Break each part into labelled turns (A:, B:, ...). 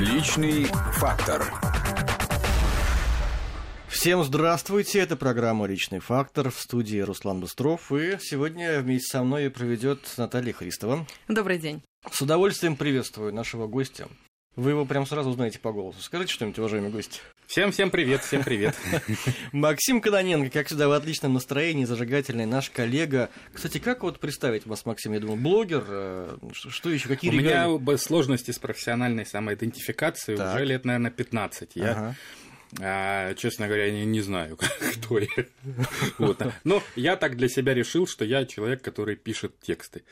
A: Личный фактор.
B: Всем здравствуйте, это программа «Личный фактор» в студии Руслан Быстров, и сегодня вместе со мной проведет Наталья Христова.
C: Добрый день.
B: С удовольствием приветствую нашего гостя. Вы его прям сразу узнаете по голосу. Скажите что-нибудь, уважаемый гость.
D: Всем-всем привет, всем привет.
B: Максим Кононенко, как всегда, в отличном настроении, зажигательный наш коллега. Кстати, как вот представить вас, Максим? Я думаю, блогер, э, что еще, какие
D: У меня сложности с профессиональной самоидентификацией так. уже лет, наверное, 15. Я ага. А, честно говоря, не, не знаю, кто я. Вот. Но я так для себя решил, что я человек, который пишет тексты.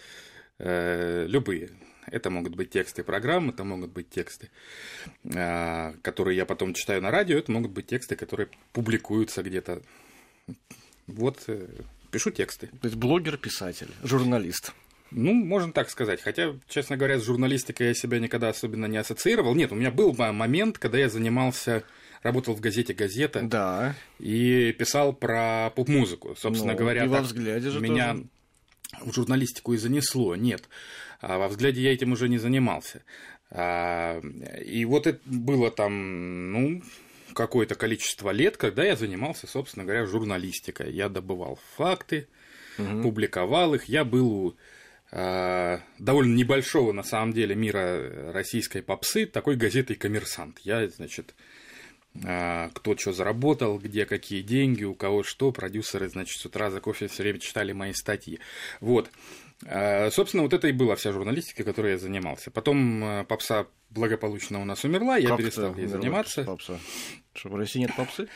D: Э, любые. Это могут быть тексты программ, это могут быть тексты, а, которые я потом читаю на радио, это могут быть тексты, которые публикуются где-то. Вот, э, пишу тексты.
B: То есть блогер, писатель, журналист.
D: Ну, можно так сказать. Хотя, честно говоря, с журналистикой я себя никогда особенно не ассоциировал. Нет, у меня был момент, когда я занимался работал в газете «Газета»
B: да.
D: и писал про поп-музыку. Собственно
B: ну,
D: говоря,
B: и во взгляде же
D: меня
B: тоже.
D: В журналистику и занесло. Нет, а во взгляде я этим уже не занимался. А, и вот это было там, ну, какое-то количество лет, когда я занимался, собственно говоря, журналистикой. Я добывал факты, угу. публиковал их. Я был у а, довольно небольшого, на самом деле, мира российской попсы, такой газетой «Коммерсант». Я, значит, кто что заработал, где какие деньги, у кого что, продюсеры, значит, с утра за кофе все время читали мои статьи. Вот. А, собственно, вот это и была вся журналистика, которой я занимался. Потом а, попса благополучно у нас умерла, я как перестал ей заниматься.
B: Попса? Что, в России нет попсы?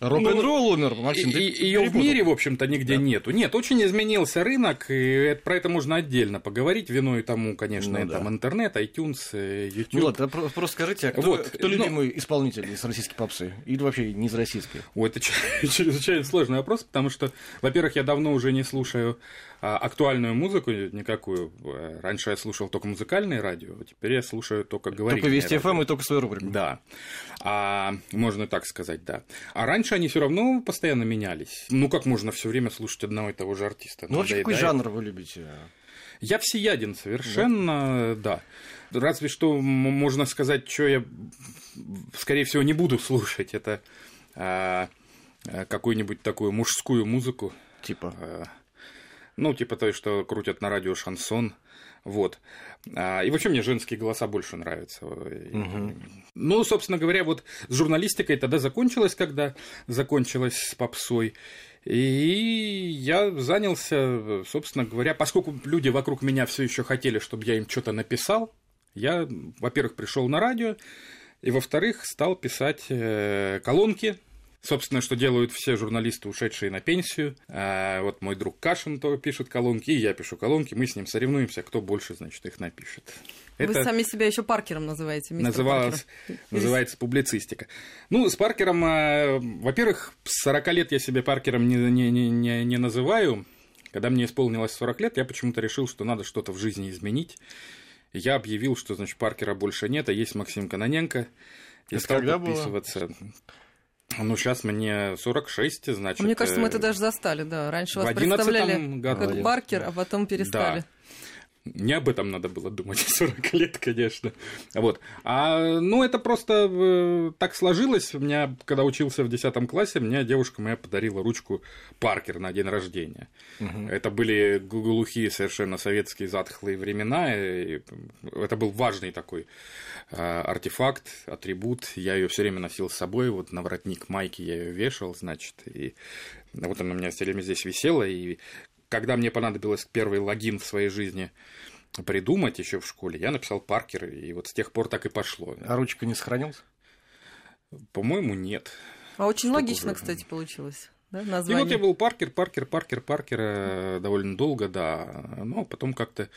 B: Рок-н-ролл умер, Максим.
D: Ее в мире, в общем-то, нигде да. нету. Нет, очень изменился рынок, и про это можно отдельно поговорить. Виной тому, конечно, ну, там да. интернет, iTunes, э, YouTube. Ну
B: ладно, просто скажите, а кто, вот, кто но... любимый исполнитель из российской попсы? Или вообще не из российской?
D: Ой, это чрезвычайно сложный вопрос, потому что, во-первых, я давно уже не слушаю актуальную музыку никакую. Э, раньше я слушал только музыкальное радио, а теперь я слушаю только говорить.
B: Только Вести ФМ и только свою рубрику.
D: Да. А, можно так сказать, да. А раньше они все равно постоянно менялись. Ну как можно все время слушать одного и того же артиста?
B: Ну, вообще, какой жанр вы любите?
D: Я всеяден совершенно, да. да. Разве что можно сказать, что я, скорее всего, не буду слушать. Это а, а какую-нибудь такую мужскую музыку.
B: Типа? А,
D: ну, типа той, что крутят на радио шансон. Вот. А, и вообще мне женские голоса больше нравятся. Угу. Ну, собственно говоря, вот с журналистикой тогда закончилось, когда закончилось с попсой. И я занялся, собственно говоря, поскольку люди вокруг меня все еще хотели, чтобы я им что-то написал, я, во-первых, пришел на радио, и, во-вторых, стал писать э, колонки Собственно, что делают все журналисты, ушедшие на пенсию. А вот мой друг Кашин тоже пишет колонки, и я пишу колонки. Мы с ним соревнуемся, кто больше, значит, их напишет.
C: Вы Это сами себя еще Паркером называете, мистер
D: называлось, Паркер. Называется публицистика. Ну, с Паркером, а, во-первых, с 40 лет я себя Паркером не, не, не, не называю. Когда мне исполнилось 40 лет, я почему-то решил, что надо что-то в жизни изменить. Я объявил, что, значит, Паркера больше нет, а есть Максим Каноненко.
B: И Это стал подписываться. Было?
D: Ну, сейчас мне 46, значит...
C: Мне кажется, мы это даже застали, да. Раньше вас представляли году. как Паркер, а потом перестали. Да.
D: Не об этом надо было думать 40 лет, конечно. Вот. А, ну, это просто э, так сложилось. У меня, когда учился в 10 классе, мне девушка моя подарила ручку Паркер на день рождения. Угу. Это были глухие совершенно советские затхлые времена. И это был важный такой э, артефакт, атрибут. Я ее все время носил с собой. Вот на воротник майки я ее вешал, значит. И вот она у меня все время здесь висела. И когда мне понадобилось первый логин в своей жизни придумать еще в школе, я написал Паркер, и вот с тех пор так и пошло.
B: А ручка не сохранилась?
D: По-моему, нет.
C: А очень Что логично, уже... кстати, получилось. Да,
D: название. И вот я был Паркер, Паркер, Паркер, Паркер э, довольно долго, да. Но потом как-то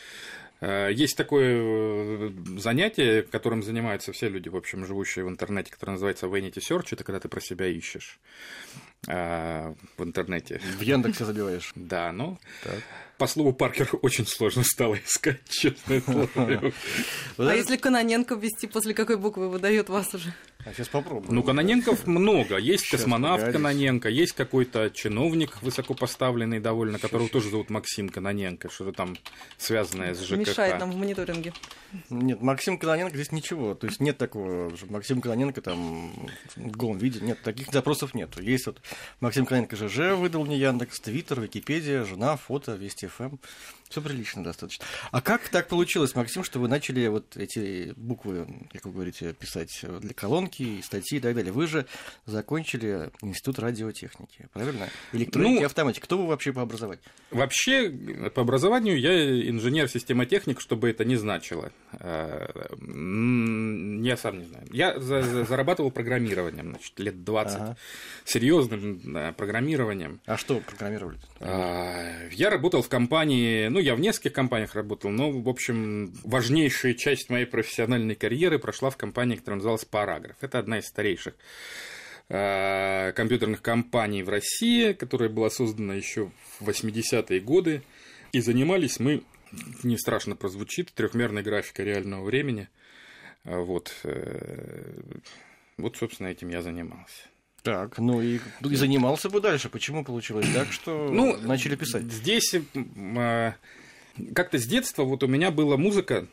D: есть такое э, занятие, которым занимаются все люди, в общем, живущие в интернете, которое называется Vanity Search. Это когда ты про себя ищешь э, в интернете.
B: В Яндексе забиваешь.
D: Да, ну, так. по слову Паркер очень сложно стало искать, честно
C: слово. А если Кононенко ввести, после какой буквы выдает вас уже?
B: А сейчас попробуем.
D: Ну, Каноненков много. Есть сейчас космонавт погодите. Каноненко, есть какой-то чиновник высокопоставленный довольно, которого тоже зовут Максим Каноненко, что-то там связанное с ЖКХ.
C: Мешает нам в мониторинге.
B: Нет, Максим Каноненко здесь ничего. То есть нет такого, что Максим Каноненко там в голом виде. Нет, таких запросов нет. Есть вот Максим Каноненко ЖЖ выдал мне Яндекс, Твиттер, Википедия, жена, фото, Вести ФМ. Все прилично достаточно. А как так получилось, Максим, что вы начали вот эти буквы, как вы говорите, писать для колонки, статьи и так далее? Вы же закончили Институт радиотехники, правильно? Электроники ну, автоматики. Кто вы вообще по образованию?
D: Вообще, по образованию я инженер-системотехник, чтобы это не значило. А, я сам не знаю. Я зарабатывал программированием, значит, лет 20. Ага. Серьезным программированием.
B: А что программировали?
D: А, я работал в компании, ну, я в нескольких компаниях работал, но, в общем, важнейшая часть моей профессиональной карьеры прошла в компании, которая называлась Параграф. Это одна из старейших а, компьютерных компаний в России, которая была создана еще в 80-е годы. И занимались мы, не страшно прозвучит, трехмерной графикой реального времени. А, вот, э, вот, собственно, этим я занимался.
B: Так, ну и, и занимался бы дальше. Почему получилось так, что ну, начали писать?
D: Здесь э, как-то с детства вот у меня была музыка,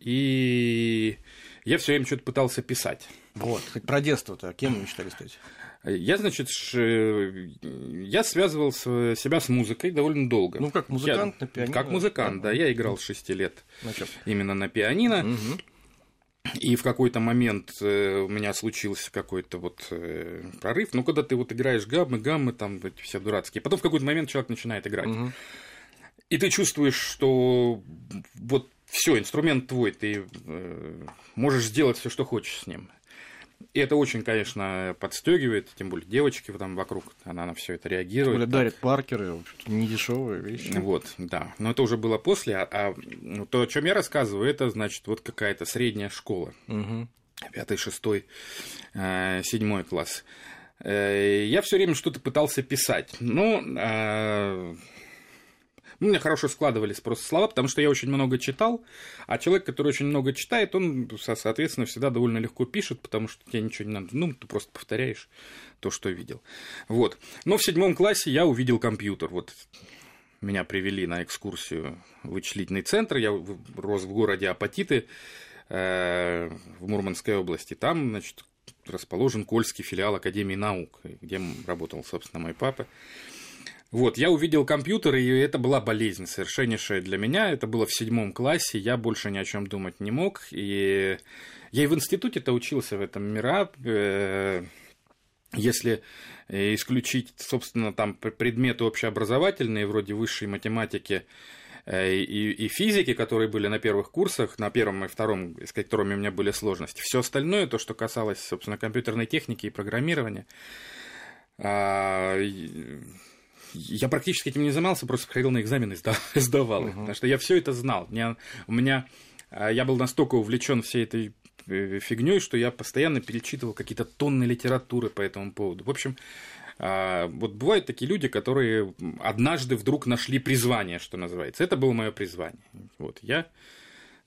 D: и я все время что-то пытался писать.
B: Вот, хоть про детство-то, кем вы мечтали стать?
D: Я, значит, я связывал себя с музыкой довольно долго.
B: Ну, как музыкант
D: я,
B: на пианино?
D: Как музыкант, да. Я играл с 6 лет на именно на пианино. Угу. И в какой-то момент э, у меня случился какой-то вот э, прорыв. Ну, когда ты вот играешь гаммы, гаммы, там эти все дурацкие. Потом в какой-то момент человек начинает играть. Угу. И ты чувствуешь, что вот все, инструмент твой, ты э, можешь сделать все, что хочешь с ним. И это очень, конечно, подстегивает, тем более девочки там вокруг, она на все это реагирует. Тем
B: дарит Паркеры, не дешевые вещи.
D: Вот, да. Но это уже было после. А, а ну, то, о чем я рассказываю, это значит вот какая-то средняя школа. Угу. Пятый, шестой, э, седьмой класс. Э, я все время что-то пытался писать. Но э, ну, у меня хорошо складывались просто слова, потому что я очень много читал, а человек, который очень много читает, он, соответственно, всегда довольно легко пишет, потому что тебе ничего не надо, ну, ты просто повторяешь то, что видел. Вот. Но в седьмом классе я увидел компьютер, вот меня привели на экскурсию в вычислительный центр, я рос в городе Апатиты э, в Мурманской области, там, значит, расположен Кольский филиал Академии наук, где работал, собственно, мой папа. Вот, я увидел компьютер, и это была болезнь совершеннейшая для меня. Это было в седьмом классе, я больше ни о чем думать не мог. И я и в институте-то учился в этом мира. Э, если исключить, собственно, там предметы общеобразовательные, вроде высшей математики, э, и, и физики, которые были на первых курсах, на первом и втором, с которыми у меня были сложности. Все остальное, то, что касалось, собственно, компьютерной техники и программирования, а, я практически этим не занимался, просто приходил на экзамены и сдавал их, uh-huh. потому что я все это знал. Меня, у меня, а, я был настолько увлечен всей этой э, фигней, что я постоянно перечитывал какие-то тонны литературы по этому поводу. В общем, а, вот бывают такие люди, которые однажды вдруг нашли призвание, что называется. Это было мое призвание. Вот я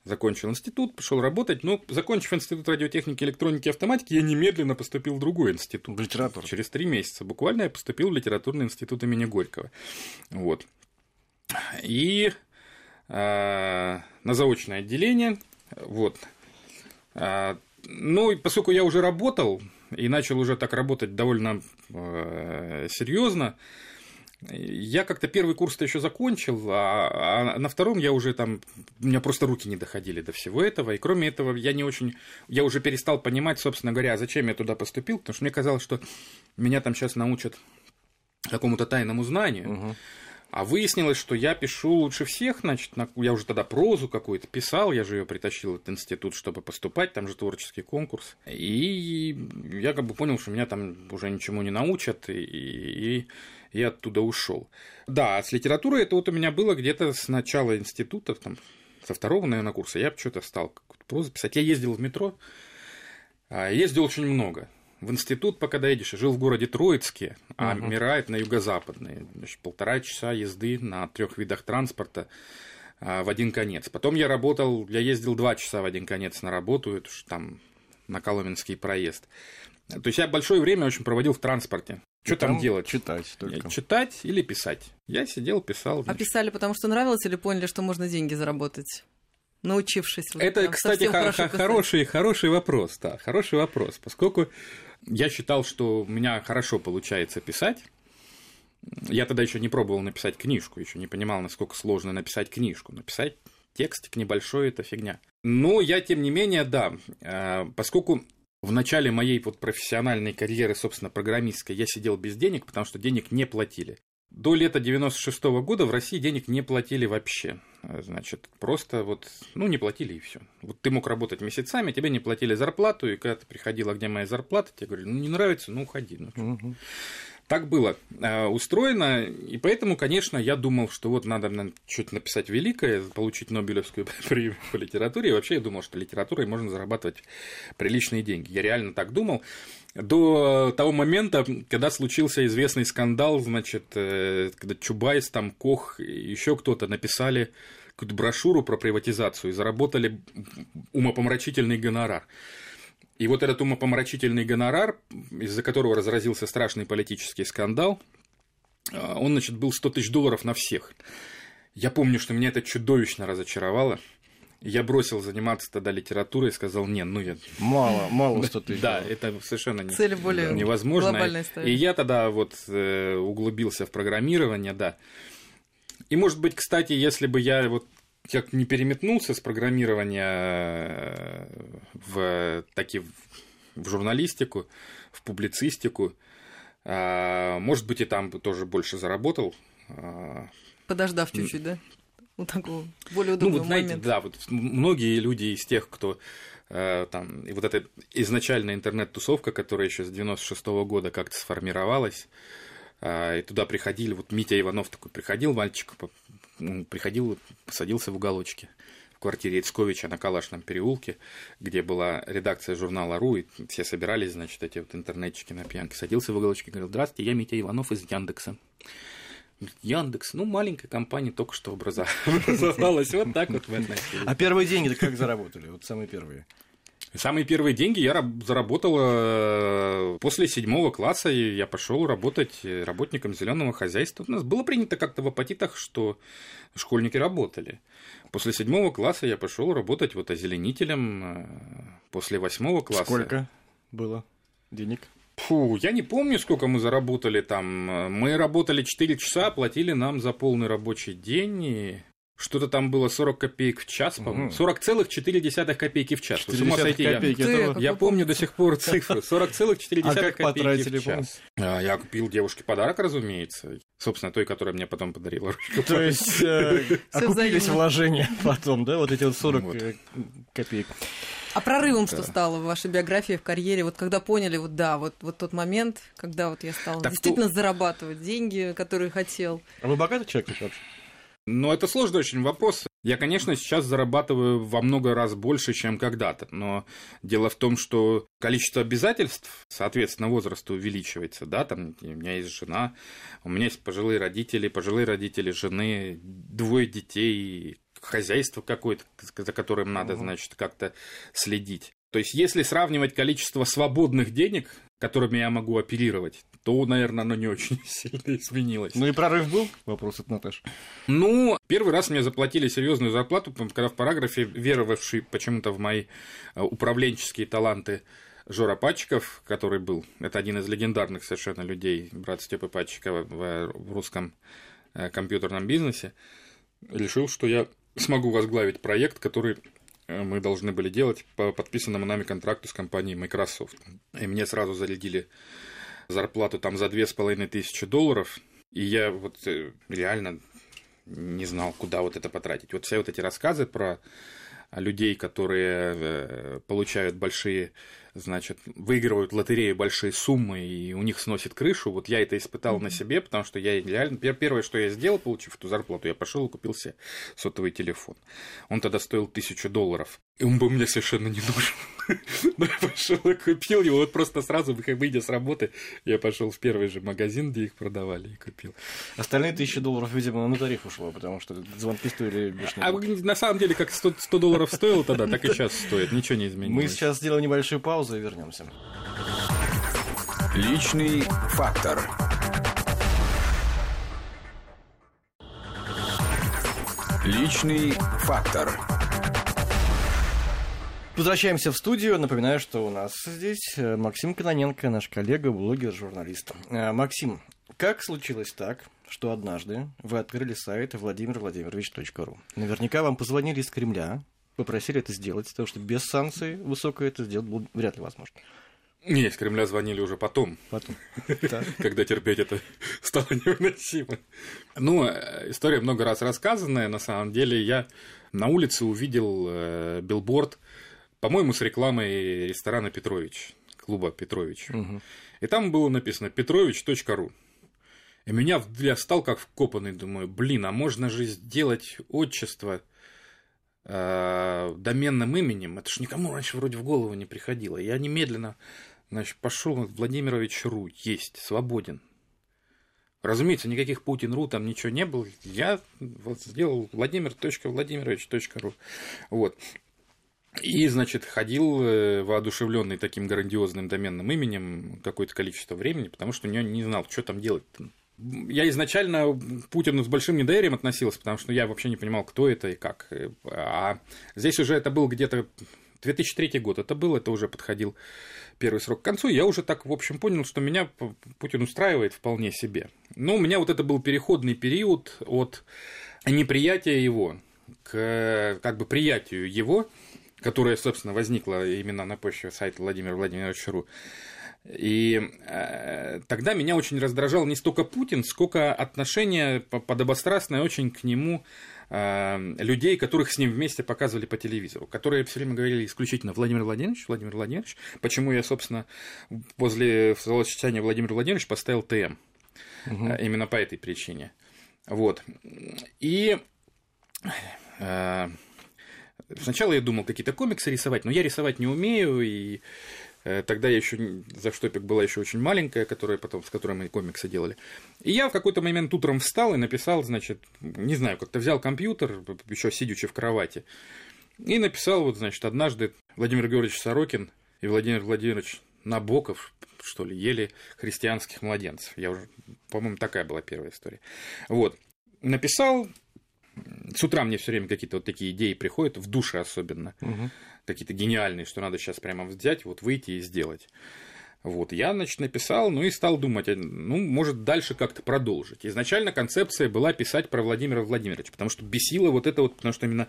D: закончил институт, пошел работать, но, закончив институт радиотехники, электроники и автоматики, я немедленно поступил в другой институт. В
B: литературу.
D: Через три месяца буквально я поступил в литературный институт имени Горького. Вот. И э, на заочное отделение, вот. Э, ну, и поскольку я уже работал, и начал уже так работать довольно э, серьезно, я как-то первый курс-то еще закончил, а, а на втором я уже там, у меня просто руки не доходили до всего этого, и кроме этого я не очень, я уже перестал понимать, собственно говоря, а зачем я туда поступил, потому что мне казалось, что меня там сейчас научат какому-то тайному знанию, угу. А выяснилось, что я пишу лучше всех, значит, на... я уже тогда прозу какую-то писал, я же ее притащил в этот институт, чтобы поступать, там же творческий конкурс. И я как бы понял, что меня там уже ничему не научат, и, и я оттуда ушел. Да, а с литературой это вот у меня было где-то с начала института, там, со второго, наверное, курса. Я что-то стал прозу писать. Я ездил в метро, а, ездил очень много в институт, пока доедешь, я жил в городе Троицке, а угу. Мирает на юго-западной. Значит, полтора часа езды на трех видах транспорта а, в один конец. Потом я работал, я ездил два часа в один конец на работу, это уж там на Коломенский проезд. То есть я большое время очень проводил в транспорте. Что там, там делать?
B: Читать только.
D: Читать или писать. Я сидел, писал.
C: А писали потому, что нравилось, или поняли, что можно деньги заработать? Научившись.
D: Вот Это, кстати, х- хороший, хороший вопрос, да, хороший вопрос, поскольку я считал, что у меня хорошо получается писать. Я тогда еще не пробовал написать книжку, еще не понимал, насколько сложно написать книжку. Написать текстик небольшой – это фигня. Но я, тем не менее, да, э, поскольку в начале моей вот профессиональной карьеры, собственно, программистской, я сидел без денег, потому что денег не платили. До лета 96 -го года в России денег не платили вообще. Значит, просто вот, ну, не платили и все. Вот ты мог работать месяцами, тебе не платили зарплату, и когда ты приходила, где моя зарплата, тебе говорили, ну, не нравится, ну, уходи. Ну, угу. Так было э, устроено, и поэтому, конечно, я думал, что вот надо что-то написать великое, получить Нобелевскую премию по литературе, и вообще я думал, что литературой можно зарабатывать приличные деньги. Я реально так думал до того момента, когда случился известный скандал, значит, э, когда Чубайс, там, Кох, еще кто-то написали какую-то брошюру про приватизацию и заработали умопомрачительный гонорар. И вот этот умопомрачительный гонорар, из-за которого разразился страшный политический скандал, э, он, значит, был 100 тысяч долларов на всех. Я помню, что меня это чудовищно разочаровало. Я бросил заниматься тогда литературой и сказал, не, ну я...
B: Мало, мало 100 тысяч.
D: Да, это совершенно не,
C: Цель более
D: невозможно. И я тогда вот э, углубился в программирование, да. И, может быть, кстати, если бы я вот как не переметнулся с программирования э, в таки в журналистику, в публицистику, а, может быть, и там тоже больше заработал. А,
C: Подождав чуть-чуть, да? Вот такого более удобного ну, вот, знаете, момента.
D: Да, вот многие люди из тех, кто э, там, и вот эта изначальная интернет-тусовка, которая еще с 96 -го года как-то сформировалась, э, и туда приходили, вот Митя Иванов такой приходил, мальчик, приходил, посадился в уголочке в квартире Яцковича на Калашном переулке, где была редакция журнала «Ру», и все собирались, значит, эти вот интернетчики на пьянке. Садился в уголочке и говорил, здравствуйте, я Митя Иванов из Яндекса. Яндекс, ну, маленькая компания только что образовалась. Вот так вот в этом.
B: А первые деньги как заработали? Вот самые первые.
D: Самые первые деньги я заработал э, после седьмого класса, и я пошел работать работником зеленого хозяйства. У нас было принято как-то в апатитах, что школьники работали. После седьмого класса я пошел работать вот озеленителем. Э, после восьмого класса.
B: Сколько было денег?
D: Фу, я не помню, сколько мы заработали там. Мы работали 4 часа, платили нам за полный рабочий день. И что-то там было 40 копеек в час, по-моему. 40,4 копейки в час.
B: С ума сойти. Я,
D: этого... я помню до сих пор цифру. 40,4
B: а
D: как
B: копейки
D: в час. А, я купил девушке подарок, разумеется. Собственно, той, которая мне потом подарила ручку.
B: То есть э, окупились вложения потом, да, вот эти вот 40 э, копеек.
C: А прорывом да. что стало в вашей биографии, в карьере? Вот когда поняли, вот да, вот, вот тот момент, когда вот я стал так действительно зарабатывать деньги, которые хотел.
B: А вы богатый человек вообще?
D: Ну, это сложный очень вопрос. Я, конечно, сейчас зарабатываю во много раз больше, чем когда-то, но дело в том, что количество обязательств, соответственно, возраст увеличивается, да, там у меня есть жена, у меня есть пожилые родители, пожилые родители жены, двое детей, хозяйство какое-то, за которым надо, значит, как-то следить. То есть, если сравнивать количество свободных денег, которыми я могу оперировать, то, наверное, оно не очень сильно изменилось.
B: Ну и прорыв был? Вопрос от Наташи.
D: Ну, первый раз мне заплатили серьезную зарплату, когда в параграфе, веровавший почему-то в мои э, управленческие таланты, Жора Пачков, который был, это один из легендарных совершенно людей, брат Степы Пачкова в русском э, компьютерном бизнесе, решил, что я смогу возглавить проект, который э, мы должны были делать по подписанному нами контракту с компанией Microsoft. И мне сразу зарядили зарплату там за две с половиной тысячи долларов, и я вот э, реально не знал, куда вот это потратить. Вот все вот эти рассказы про людей, которые э, получают большие, значит, выигрывают лотерею большие суммы, и у них сносит крышу. Вот я это испытал mm-hmm. на себе, потому что я реально... Первое, что я сделал, получив эту зарплату, я пошел и купил себе сотовый телефон. Он тогда стоил тысячу долларов. И он был мне совершенно не нужен. Но я пошел и купил его. Вот просто сразу, выйдя с работы, я пошел в первый же магазин, где их продавали, и купил.
B: Остальные тысячи долларов, видимо, на тариф ушло, потому что звонки стоили бешеные.
D: А на самом деле, как 100, 100 долларов стоило тогда, так и сейчас стоит. Ничего не изменилось.
B: Мы сейчас сделаем небольшую паузу и вернемся.
A: Личный фактор. Личный фактор.
B: Возвращаемся в студию. Напоминаю, что у нас здесь э, Максим Кононенко, наш коллега, блогер, журналист. Э, Максим, как случилось так, что однажды вы открыли сайт владимирвладимирович.ру? Наверняка вам позвонили из Кремля, попросили это сделать, потому что без санкций высокой это сделать было вряд ли возможно.
D: Нет, из Кремля звонили уже потом.
B: Потом.
D: Когда терпеть это стало невыносимо. Ну, э, история много раз рассказанная. На самом деле, я на улице увидел билборд, по-моему, с рекламой ресторана Петрович, клуба Петрович. И там было написано петрович.ру. И меня я стал как вкопанный, думаю, блин, а можно же сделать отчество э, доменным именем? Это ж никому раньше вроде в голову не приходило. Я немедленно Значит, пошел Владимирович Ру, есть, свободен. Разумеется, никаких Путин.ру там ничего не было. Я вот сделал Владимир.Владимирович.ру. Вот. И, значит, ходил э, воодушевленный таким грандиозным доменным именем какое-то количество времени, потому что не, не знал, что там делать. -то. Я изначально Путину с большим недоверием относился, потому что я вообще не понимал, кто это и как. А здесь уже это был где-то 2003 год, это был, это уже подходил первый срок к концу, я уже так, в общем, понял, что меня Путин устраивает вполне себе. Но у меня вот это был переходный период от неприятия его к как бы приятию его, которое, собственно, возникло именно на почве сайта Владимира Владимировича Ру. И э, тогда меня очень раздражал не столько Путин, сколько отношение подобострастное очень к нему э, людей, которых с ним вместе показывали по телевизору, которые все время говорили исключительно Владимир Владимирович, Владимир Владимирович. Почему я, собственно, после словосочетания Владимир Владимирович поставил ТМ. Угу. Э, именно по этой причине. Вот. И э, сначала я думал какие-то комиксы рисовать, но я рисовать не умею, и Э, тогда я еще за штопик была еще очень маленькая, которая потом, с которой мы комиксы делали. И я в какой-то момент утром встал и написал, значит, не знаю, как-то взял компьютер, еще сидячи в кровати, и написал, вот, значит, однажды Владимир Георгиевич Сорокин и Владимир Владимирович Набоков, что ли, ели христианских младенцев. Я уже, по-моему, такая была первая история. Вот. Написал, с утра мне все время какие-то вот такие идеи приходят, в душе особенно, угу. какие-то гениальные, что надо сейчас прямо взять, вот выйти и сделать. Вот, я, значит, написал, ну и стал думать, ну, может, дальше как-то продолжить. Изначально концепция была писать про Владимира Владимировича, потому что бесило вот это вот, потому что именно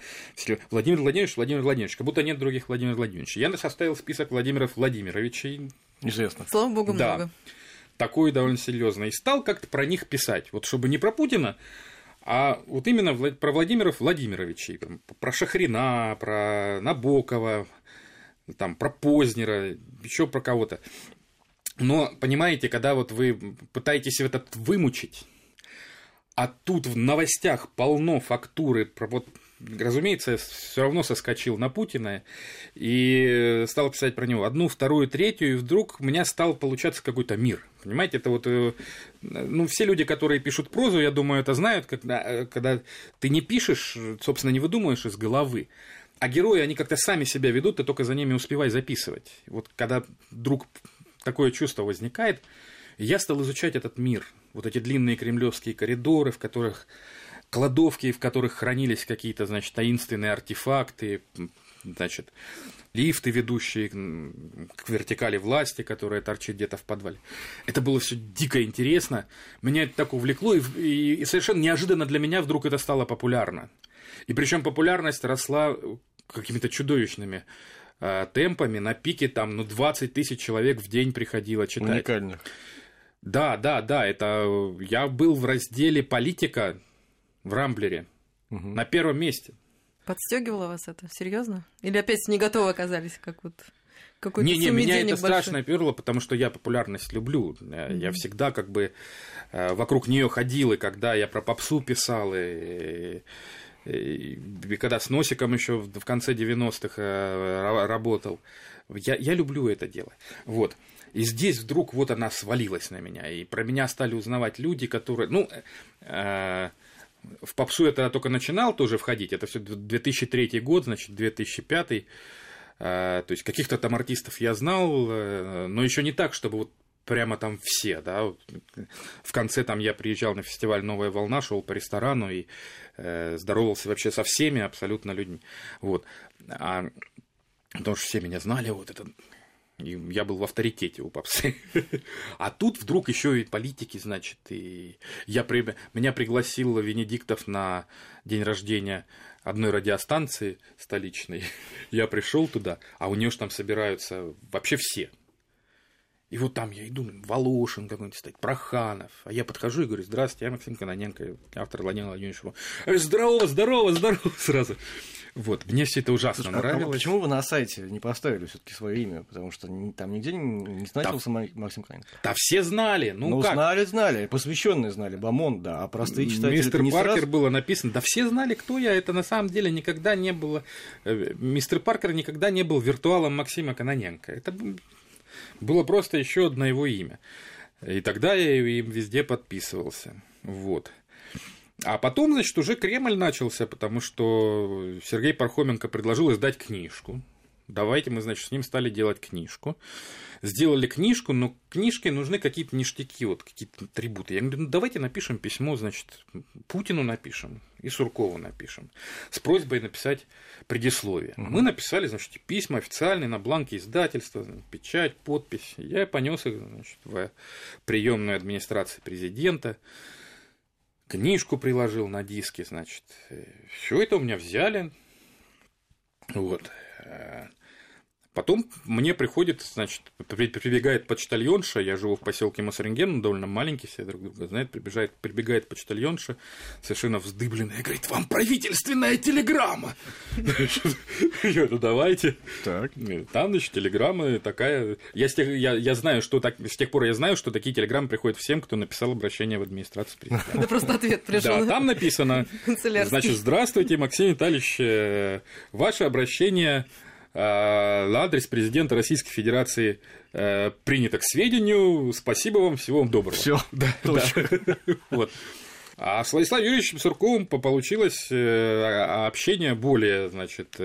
D: Владимир Владимирович, Владимир Владимирович, как будто нет других Владимира Владимировича. Я составил список Владимиров Владимировичей.
B: Известно.
C: Слава богу, да. много.
D: Такой довольно серьезный. И стал как-то про них писать. Вот чтобы не про Путина, а вот именно про Владимиров Владимировичей, про Шахрина, про Набокова, там, про Познера, еще про кого-то. Но, понимаете, когда вот вы пытаетесь этот вымучить, а тут в новостях полно фактуры про вот разумеется, все равно соскочил на Путина и стал писать про него одну, вторую, третью, и вдруг у меня стал получаться какой-то мир. Понимаете, это вот, э, ну, все люди, которые пишут прозу, я думаю, это знают, когда, э, когда ты не пишешь, собственно, не выдумываешь из головы, а герои, они как-то сами себя ведут, ты только за ними успевай записывать. Вот когда вдруг такое чувство возникает, я стал изучать этот мир, вот эти длинные кремлевские коридоры, в которых кладовки, в которых хранились какие-то, значит, таинственные артефакты, значит, лифты, ведущие к вертикали власти, которая торчит где-то в подвале. Это было все дико интересно. Меня это так увлекло, и, и, и совершенно неожиданно для меня вдруг это стало популярно. И причем популярность росла какими-то чудовищными э, темпами. На пике там, ну, 20 тысяч человек в день приходило читать.
B: Уникально.
D: Да, да, да, это я был в разделе политика в Рамблере. Угу. На первом месте.
C: Подстегивало вас это? Серьезно? Или опять не готовы оказались, как вот
D: какой-то Не, не, меня это большой. страшно перло, потому что я популярность люблю. Mm-hmm. Я всегда как бы э, вокруг нее ходил, и когда я про попсу писал, и, и когда с носиком еще в конце 90-х работал. Я, я люблю это дело. Вот. И здесь вдруг вот она свалилась на меня. И про меня стали узнавать люди, которые... Ну, э, в попсу это только начинал тоже входить. Это все 2003 год, значит, 2005. Э, то есть каких-то там артистов я знал, э, но еще не так, чтобы вот прямо там все, да. В конце там я приезжал на фестиваль «Новая волна», шел по ресторану и э, здоровался вообще со всеми абсолютно людьми. Вот. А, потому что все меня знали, вот это и я был в авторитете у попсы. А тут вдруг еще и политики, значит, и я при... меня пригласил Венедиктов на день рождения одной радиостанции столичной. Я пришел туда, а у нее же там собираются вообще все. И вот там я иду, Волошин какой-нибудь стоит, Проханов. А я подхожу и говорю, здравствуйте, я Максим Каноненко, автор Владимира Владимировича. Здорово, здорово, здорово сразу. Вот, мне все это ужасно Слушай, нравилось. А
B: почему вы на сайте не поставили все-таки свое имя? Потому что там нигде не значился да, Максим Каноненко.
D: Да все знали. Ну, ну
B: как? знали, знали. Посвященные знали, Бамон, да. А простые читатели
D: Мистер Паркер
B: сразу...
D: было написано. Да все знали, кто я. Это на самом деле никогда не было... Э, мистер Паркер никогда не был виртуалом Максима Каноненко. Это было просто еще одно его имя. И тогда я им везде подписывался. Вот. А потом, значит, уже Кремль начался, потому что Сергей Пархоменко предложил издать книжку. Давайте мы, значит, с ним стали делать книжку. Сделали книжку, но книжке нужны какие-то ништяки, вот какие-то атрибуты. Я говорю, ну давайте напишем письмо, значит, Путину напишем и Суркову напишем с просьбой написать предисловие. Угу. Мы написали, значит, письма официальные на бланке издательства, печать, подпись. Я понес их, значит, в приемную администрации президента книжку приложил на диске, значит. Все это у меня взяли. Вот. Потом мне приходит, значит, прибегает почтальонша, я живу в поселке Масаринген, довольно маленький, все друг друга знают, прибегает, прибегает почтальонша, совершенно вздыбленная, говорит, вам правительственная телеграмма. Я ну давайте. Так. Там, значит, телеграмма такая. Я, с тех, я, я знаю, что так, с тех пор я знаю, что такие телеграммы приходят всем, кто написал обращение в администрацию президента.
C: Это просто ответ пришел.
D: Да, там написано, значит, здравствуйте, Максим Витальевич, э, ваше обращение на адрес президента Российской Федерации э, принято к сведению. Спасибо вам, всего вам доброго.
B: Все,
D: да, да. Вот. А с Владиславом Юрьевичем Сурковым получилось э, общение более, значит,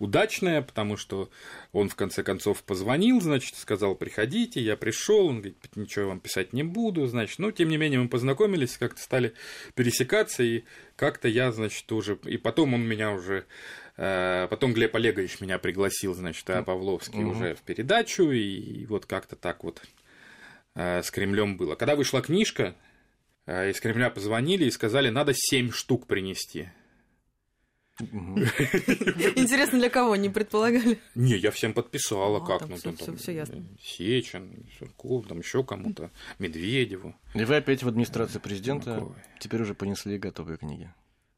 D: удачное, потому что он в конце концов позвонил, значит, сказал, приходите, я пришел, он говорит, ничего вам писать не буду, значит, но тем не менее мы познакомились, как-то стали пересекаться, и как-то я, значит, уже, и потом он меня уже Э, потом Глеб Олегович меня пригласил, значит, а Павловский угу. уже в передачу, и вот как-то так вот э, с Кремлем было. Когда вышла книжка, э, из Кремля позвонили и сказали, надо семь штук принести.
C: Интересно, для кого не предполагали?
D: Не, я всем подписала, а, как, ну там, Сечин, Сурков, там еще кому-то, Медведеву.
B: И вы опять в администрации президента теперь уже понесли готовые книги.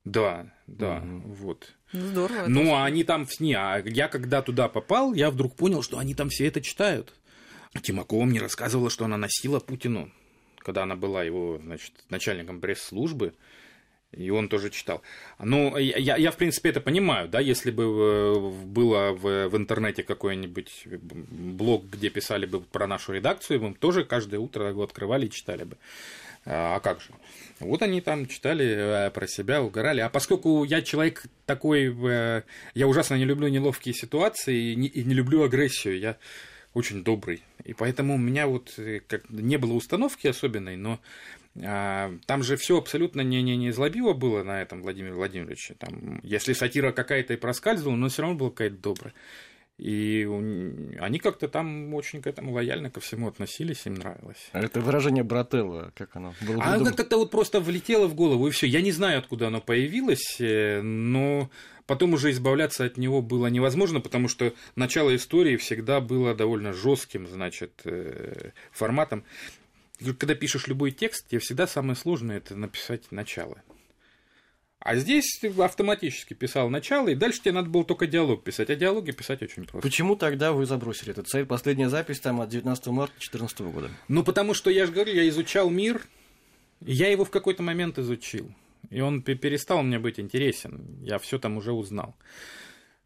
D: Да, да, угу. вот.
C: Ну, здорово.
D: Ну, а они там, не, а я когда туда попал, я вдруг понял, что они там все это читают. Тимакова мне рассказывала, что она носила Путину, когда она была его, значит, начальником пресс-службы, и он тоже читал. Ну, я, я, в принципе, это понимаю, да, если бы э, было в, в интернете какой-нибудь блог, где писали бы про нашу редакцию, мы тоже каждое утро его открывали и читали бы. А, а как же? Вот они там читали э, про себя, угорали. А поскольку я человек такой, э, я ужасно не люблю неловкие ситуации и не, люблю агрессию, я очень добрый. И поэтому у меня вот э, не было установки особенной, но а, там же все абсолютно не, не, не злобиво было на этом Владимире Владимировиче. Там, если сатира какая-то и проскальзывала, но все равно была какая-то добрая. И они как-то там очень к этому лояльно ко всему относились, им нравилось.
B: А это выражение брателло, как оно
D: было? А оно как-то вот просто влетело в голову, и все. Я не знаю, откуда оно появилось, э, но потом уже избавляться от него было невозможно, потому что начало истории всегда было довольно жестким, значит, э, форматом. Когда пишешь любой текст, тебе всегда самое сложное это написать начало. А здесь ты автоматически писал начало, и дальше тебе надо было только диалог писать, а диалоги писать очень просто.
B: Почему тогда вы забросили этот сайт? Последняя запись там от 19 марта 2014 года.
D: Ну, потому что, я же говорю, я изучал мир, и я его в какой-то момент изучил. И он перестал мне быть интересен. Я все там уже узнал.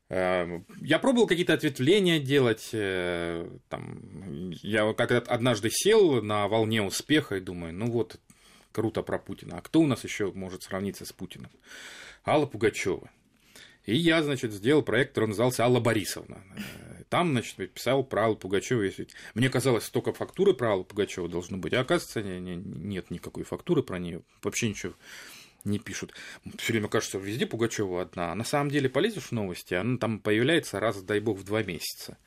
D: Э, я пробовал какие-то ответвления делать. Э, там, я как однажды сел на волне успеха и думаю, ну вот, круто про Путина. А кто у нас еще может сравниться с Путиным? Алла Пугачева. И я, значит, сделал проект, который назывался Алла Борисовна. Там, значит, писал про Аллу Пугачеву. Мне казалось, столько фактуры про Аллу Пугачеву должно быть. А оказывается, не, не, нет никакой фактуры про нее. Вообще ничего не пишут. Все время кажется, везде Пугачева одна. А на самом деле полезешь в новости, она там появляется раз, дай бог, в два месяца.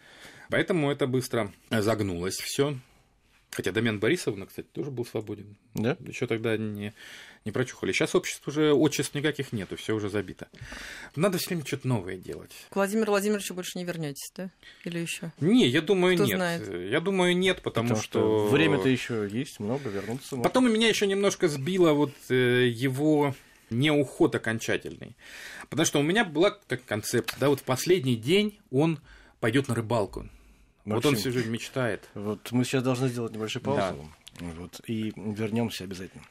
D: Поэтому это быстро загнулось все. Хотя Домен Борисовна, кстати, тоже был свободен.
B: Да?
D: Еще тогда не, не прочухали. Сейчас обществ уже отчеств никаких нету, все уже забито. Надо все время что-то новое делать.
C: К Владимиру Владимировичу больше не вернетесь, да? Или еще?
D: Не, я думаю,
C: Кто
D: нет.
C: знает?
D: Я думаю, нет, потому,
B: Потому
D: что...
B: что время-то еще есть, много вернуться. можно.
D: Потом меня еще немножко сбило вот э, его не уход окончательный. Потому что у меня была как концепция, да, вот в последний день он пойдет на рыбалку. Вот он
B: Максим,
D: всю жизнь мечтает.
B: Вот мы сейчас должны сделать небольшую паузу. Вот, и вернемся обязательно.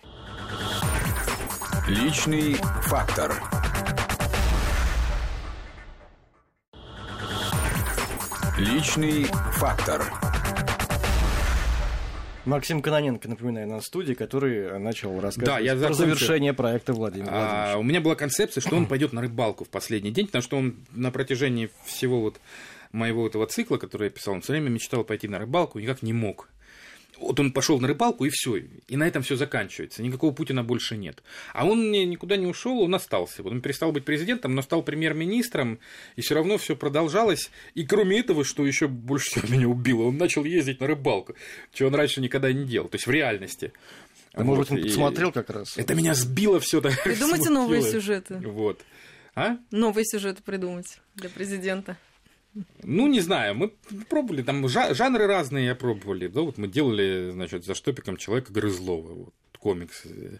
A: Личный фактор. Личный фактор.
B: Максим Кононенко, напоминаю, на студии, который начал рассказывать
D: Да, я
B: про
D: закончу.
B: завершение проекта Владимира
D: А,
B: Владимировича.
D: у меня была концепция, что он пойдет на рыбалку в последний день, потому что он на протяжении всего вот моего этого цикла, который я писал, он все время мечтал пойти на рыбалку, никак не мог. Вот он пошел на рыбалку, и все. И на этом все заканчивается. Никакого Путина больше нет. А он не- никуда не ушел, он остался. Вот он перестал быть президентом, но стал премьер-министром, и все равно все продолжалось. И кроме этого, что еще больше всего меня убило, он начал ездить на рыбалку, чего он раньше никогда не делал. То есть в реальности.
B: А может,
D: Вот,
B: он
D: и
B: посмотрел как раз?
D: Это меня сбило все так.
C: Придумайте новые сюжеты.
D: Вот. А?
C: Новые сюжеты придумать для президента.
D: Ну, не знаю, мы пробовали, там жа- жанры разные я пробовали. Да, вот мы делали, значит, за штопиком человека Грызлова, вот, комикс. э,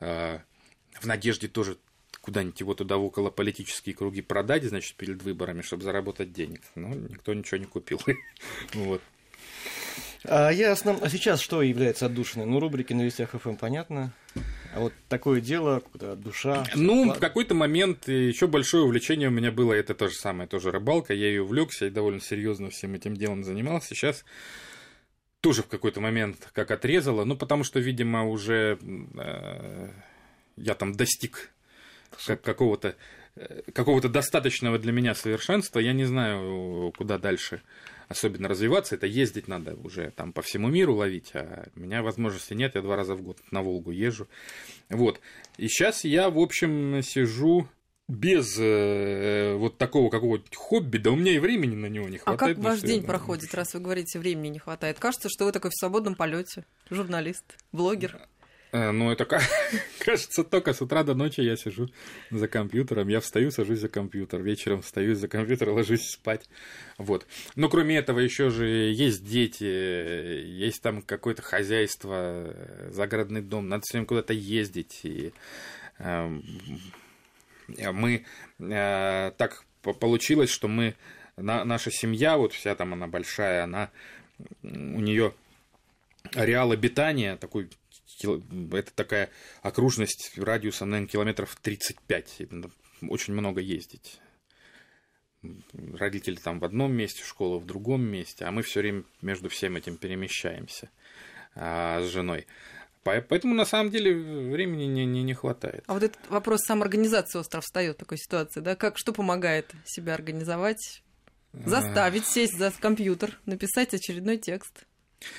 D: а, в надежде тоже куда-нибудь его туда в около политические круги продать, значит, перед выборами, чтобы заработать денег. Но никто ничего не купил. Вот.
B: А, ясно. А сейчас что является отдушиной? Ну, рубрики на вестях ФМ понятно. А вот такое дело, душа...
D: Ну,
B: вклад-
D: в какой-то момент еще большое увлечение у меня было, это то же самое, тоже рыбалка, я ее увлекся и довольно серьезно всем этим делом занимался. Сейчас тоже в какой-то момент как отрезало, ну, потому что, видимо, уже э, я там достиг как- какого-то э, какого-то достаточного для меня совершенства, я не знаю, куда дальше особенно развиваться, это ездить надо уже там по всему миру ловить, а у меня возможности нет, я два раза в год на Волгу езжу. Вот. И сейчас я, в общем, сижу без э, вот такого какого-то хобби, да у меня и времени на него не
C: А
D: хватает.
C: как
D: на
C: ваш день проходит, раз вы говорите, времени не хватает? Кажется, что вы такой в свободном полете, журналист, блогер.
D: Э, Ну, это ка- кажется, только с утра до ночи я сижу за компьютером. Я встаю, сажусь за компьютер. Вечером встаю за компьютер, ложусь спать. Вот. Но кроме этого, еще же есть дети, есть там какое-то хозяйство, загородный дом. Надо все время куда-то ездить. И, эм, мы э, так по- получилось, что мы на- наша семья, вот вся там она большая, она у нее ареал обитания такой кил- это такая окружность радиусом, наверное, километров 35. Это надо Очень много ездить. Родители там в одном месте, школа в другом месте, а мы все время между всем этим перемещаемся а, с женой. По- Поэтому на самом деле времени не, не, не хватает.
C: А вот этот вопрос самоорганизации остров встает в такой ситуации, да? Как, что помогает себя организовать? Заставить сесть за компьютер, написать очередной текст.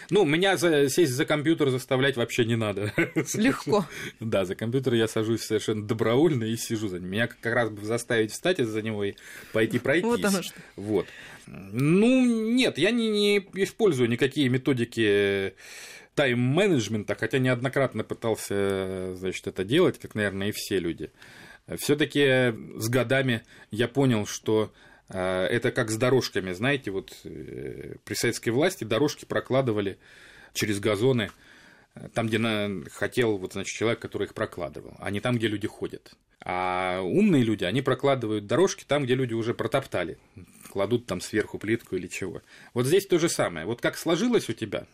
D: Ну, меня за- сесть за компьютер заставлять вообще не надо.
C: Легко.
D: Да, за компьютер я сажусь совершенно добровольно и сижу за ним. Меня как раз бы заставить встать за него и пойти пройтись.
C: Вот оно что.
D: Вот. Ну, нет, я не, не использую никакие методики тайм-менеджмента, хотя неоднократно пытался, значит, это делать, как, наверное, и все люди. Все-таки с годами я понял, что э, это как с дорожками, знаете, вот э, при советской власти дорожки прокладывали через газоны, э, там, где хотел вот, значит, человек, который их прокладывал, а не там, где люди ходят. А умные люди, они прокладывают дорожки там, где люди уже протоптали, кладут там сверху плитку или чего. Вот здесь то же самое. Вот как сложилось у тебя,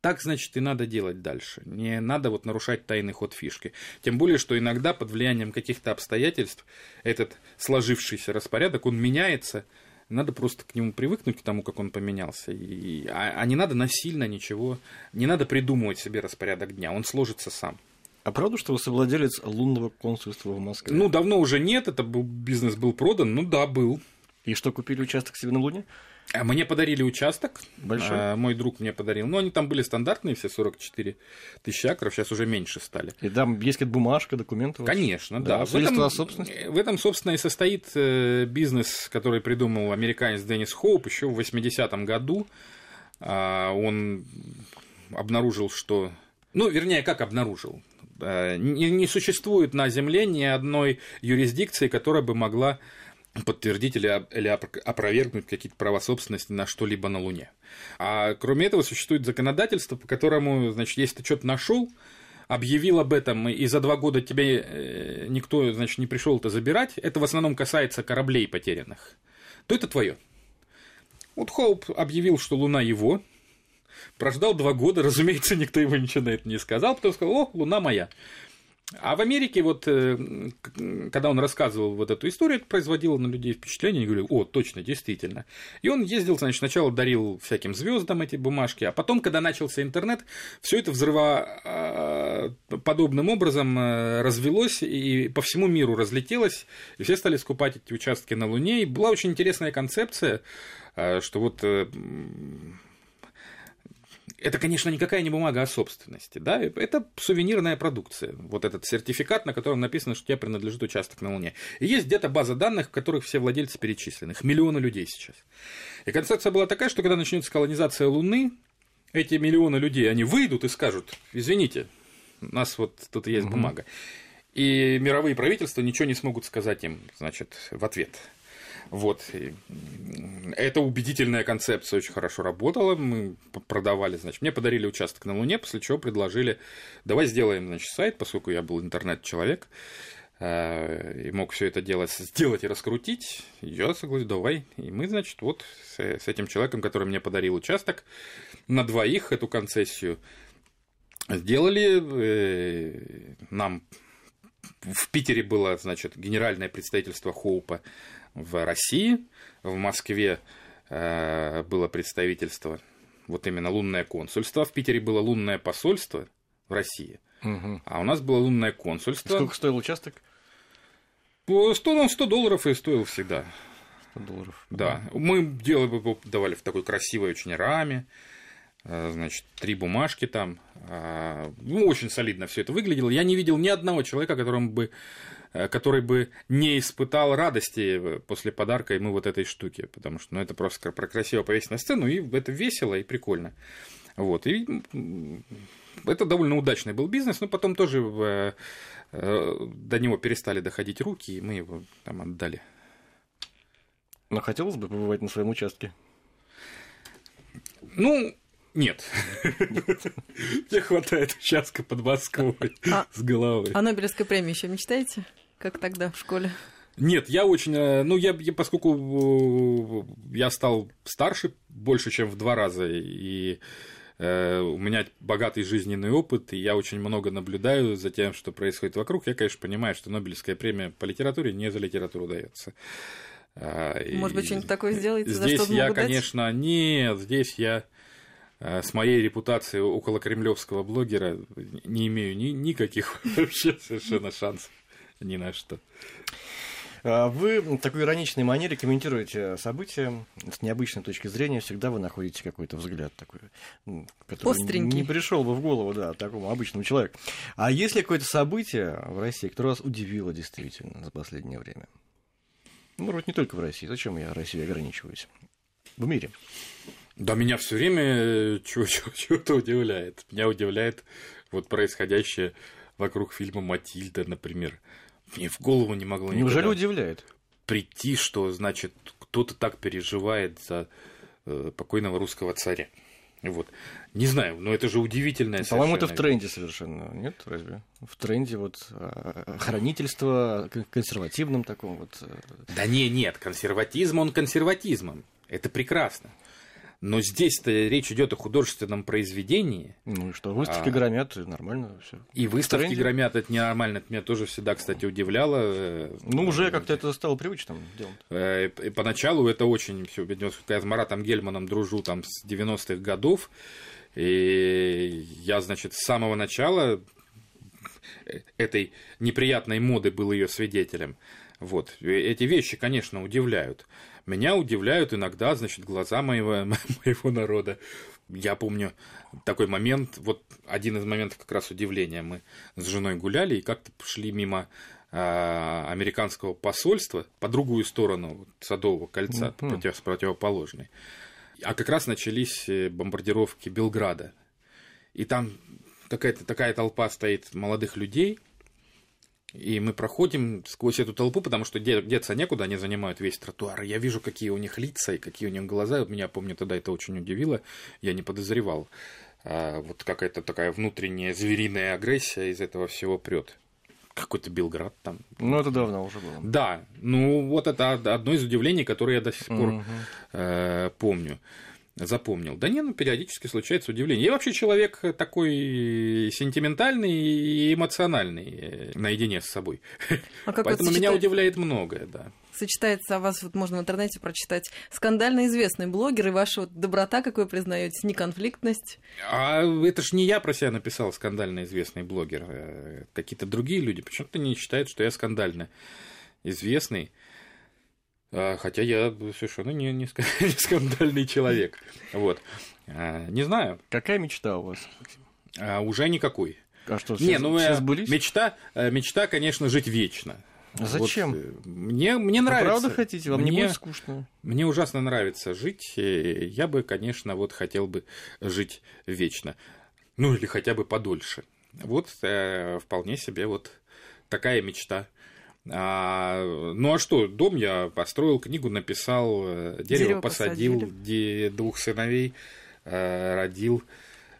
D: так, значит, и надо делать дальше. Не надо вот нарушать тайный ход фишки. Тем более, что иногда под влиянием каких-то обстоятельств этот сложившийся распорядок, он меняется. Надо просто к нему привыкнуть, к тому, как он поменялся. И, а, а не надо насильно ничего, не надо придумывать себе распорядок дня, он сложится сам.
B: А правда, что вы совладелец лунного консульства в Москве?
D: Ну, давно уже нет, это был, бизнес был продан, ну да, был.
B: И что, купили участок себе на Луне?
D: А Мне подарили участок.
B: Большой?
D: А, мой друг мне подарил. Ну, они там были стандартные, все 44 тысячи акров, сейчас уже меньше стали.
B: И там есть какая-то бумажка, документы?
D: Конечно, да.
B: Да,
D: В, этом, в этом, собственно, и состоит э, бизнес, который придумал американец Деннис Хоуп еще в 80-м году. А, Он обнаружил, что... Ну, вернее, как обнаружил? Э, не существует на Земле ни одной юрисдикции, которая бы могла подтвердить или, или опр- опровергнуть какие-то права собственности на что-либо на Луне. А кроме этого существует законодательство, по которому, значит, если ты что-то нашел, объявил об этом, и за два года тебе э, никто, значит, не пришел это забирать, это в основном касается кораблей потерянных, то это твое. Вот Хоуп объявил, что Луна его, прождал два года, разумеется, никто ему ничего на это не сказал, потом сказал, о, Луна моя. А в Америке, вот, э, когда он рассказывал вот эту историю, это производило на людей впечатление, и говорю, о, точно, действительно. И он ездил, значит, сначала дарил всяким звездам эти бумажки, а потом, когда начался интернет, все это взрывоподобным образом э, развелось и по всему миру разлетелось, и все стали скупать эти участки на Луне. И была очень интересная концепция, э, что вот это, конечно, никакая не бумага о собственности, да, это сувенирная продукция. Вот этот сертификат, на котором написано, что тебе принадлежит участок на Луне. И есть где-то база данных, в которых все владельцы перечислены. Их миллионы людей сейчас. И концепция была такая, что когда начнется колонизация Луны, эти миллионы людей, они выйдут и скажут, извините, у нас вот тут есть бумага. И мировые правительства ничего не смогут сказать им, значит, в ответ. Вот. Это убедительная концепция, очень хорошо работала. Мы продавали, значит, мне подарили участок на Луне, после чего предложили, давай сделаем, значит, сайт, поскольку я был интернет-человек, э, и мог все это дело сделать и раскрутить. Я согласен, давай. И мы, значит, вот с, с этим человеком, который мне подарил участок, на двоих эту концессию сделали. э, Нам в Питере было, значит, генеральное представительство Хоупа в России, в Москве э, было представительство, вот именно лунное консульство, в Питере было лунное посольство в России,
B: Мгм.
D: а у нас было лунное консульство.
B: Сколько стоил участок?
D: По 100, ну, 100 долларов и стоил всегда.
B: 100 долларов.
D: Да, мы делали, его давали в такой красивой очень раме, э, значит, три бумажки там, а, ну, очень солидно все это выглядело. Я не видел ни одного человека, которому бы, который бы не испытал радости э, после подарка ему вот этой штуки, потому что, ну, это просто про красиво повесить на сцену, и это весело и прикольно. Вот, и это довольно удачный был бизнес, но потом тоже э, э, до него перестали доходить руки, и мы его там отдали.
B: Но хотелось бы побывать на своем участке.
D: Ну, нет. Мне хватает участка под Москвой
C: А-
D: с головой.
C: О Нобелевской премии еще мечтаете? Как тогда в школе?
D: Нет, я очень... э, Ну, я, я- поскольку э, я стал старше больше, чем в два раза, и э, у меня богатый жизненный опыт, и я очень много наблюдаю за тем, что происходит вокруг, я, конечно, понимаю, что Нобелевская премия по литературе не за литературу дается. А,
C: Может быть, что-нибудь такое сделаете, за
D: Здесь
C: что
D: я,
C: могут дать?
D: конечно, нет, здесь я э, с моей репутацией около кремлевского блогера не имею ни, никаких вообще совершенно шансов ни на что.
B: А Вы в такой ироничной манере комментируете события с необычной точки зрения. Всегда вы находите какой-то взгляд такой, который
C: Остренький.
B: не пришел бы в голову, да, такому обычному человеку. А есть ли какое-то событие в России, которое вас удивило действительно за последнее время? Ну, вроде не только в России. Зачем я Россией ограничиваюсь? В мире.
D: Да меня все время э, чего- чего- чего-то удивляет. Меня удивляет вот происходящее вокруг фильма «Матильда», например. Мне в голову не могло
B: Неужели удивляет?
D: прийти, что, значит, кто-то так переживает за э, покойного русского царя. Вот. Не знаю, но это же удивительное
B: По-моему, это в тренде совершенно, нет, разве? В тренде вот а, хранительство, к- консервативном таком вот. э,
D: Да не, нет, консерватизм, он консерватизмом. Это прекрасно. Но здесь-то речь идет о художественном произведении.
B: Ну и что, выставки
D: А.
B: громят, и нормально все.
D: И выставки
B: тренде.
D: громят, это ненормально. Это меня тоже всегда, кстати, удивляло. Э,
B: Ну, уже как-то это стало привычным делом.
D: Э, И поначалу это очень все Я с Маратом Гельманом дружу там с 90-х годов. И я, значит, с самого начала этой неприятной моды был ее свидетелем. Вот. И Эти вещи, конечно, удивляют. Меня удивляют иногда, значит, глаза моего, моего народа. Я помню такой момент, вот один из моментов как раз удивления. Мы с женой гуляли и как-то пошли мимо а, американского посольства по другую сторону вот, Садового кольца,
B: Мгм.
D: против, с противоположной. А как раз начались э, бомбардировки Белграда. И там какая-то такая толпа стоит молодых людей, и мы проходим сквозь эту толпу, потому что де- деться некуда, они занимают весь тротуар. И Я вижу, какие у них лица и какие у них глаза. Меня, помню, тогда это очень удивило. Я не подозревал. А, вот какая-то такая внутренняя звериная агрессия из этого всего прет. Какой-то Белград там.
B: Ну, это давно уже было.
D: Да, ну вот это од- одно из удивлений, которое я до сих пор
B: Мгм.
D: э, помню, запомнил. Да не, ну периодически случается удивление. Я вообще человек такой сентиментальный и эмоциональный э, наедине с собой.
C: А как
D: Поэтому
C: вот
D: меня удивляет многое, да.
C: сочетается о вас, вот можно в интернете прочитать, скандально известный блогер и ваша вот доброта, как вы признаетесь, неконфликтность.
D: А это ж не я про себя написал, скандально известный блогер. э, Какие-то другие люди почему-то не считают, что я скандально известный. А, Хотя я совершенно не, не ска- не скандальный человек. Вот. А, Не знаю.
B: Какая мечта у вас?
D: А, Уже никакой.
B: А что,
D: Не,
B: все,
D: ну
B: все
D: э,
B: сбылись?
D: мечта, э, мечта, конечно, жить вечно.
B: А зачем?
D: Вот, э, мне, мне
B: Вы
D: нравится.
B: правда хотите? Вам не
D: Мне-
B: будет скучно?
D: Мне ужасно нравится жить. Я бы, конечно, вот хотел бы жить вечно. Ну, или хотя бы подольше. Вот э, вполне себе вот такая мечта. А, ну а что, дом я построил, книгу написал, э, дерево,
C: Дерево
D: посадил,
C: посадили.
D: де- двух сыновей э, родил,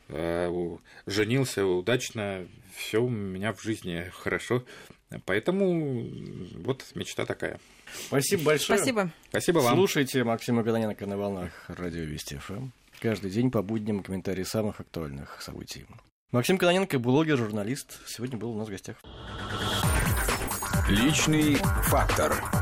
D: э, женился удачно, все у меня в жизни хорошо. Поэтому вот мечта такая.
B: Спасибо большое.
C: Спасибо.
D: Спасибо вам.
B: Слушайте Максима Годоненко на волнах радио Вести ФМ. Каждый день по будням комментарии самых актуальных событий. Максим Кононенко, блогер, журналист, сегодня был у нас в гостях.
A: Личный фактор.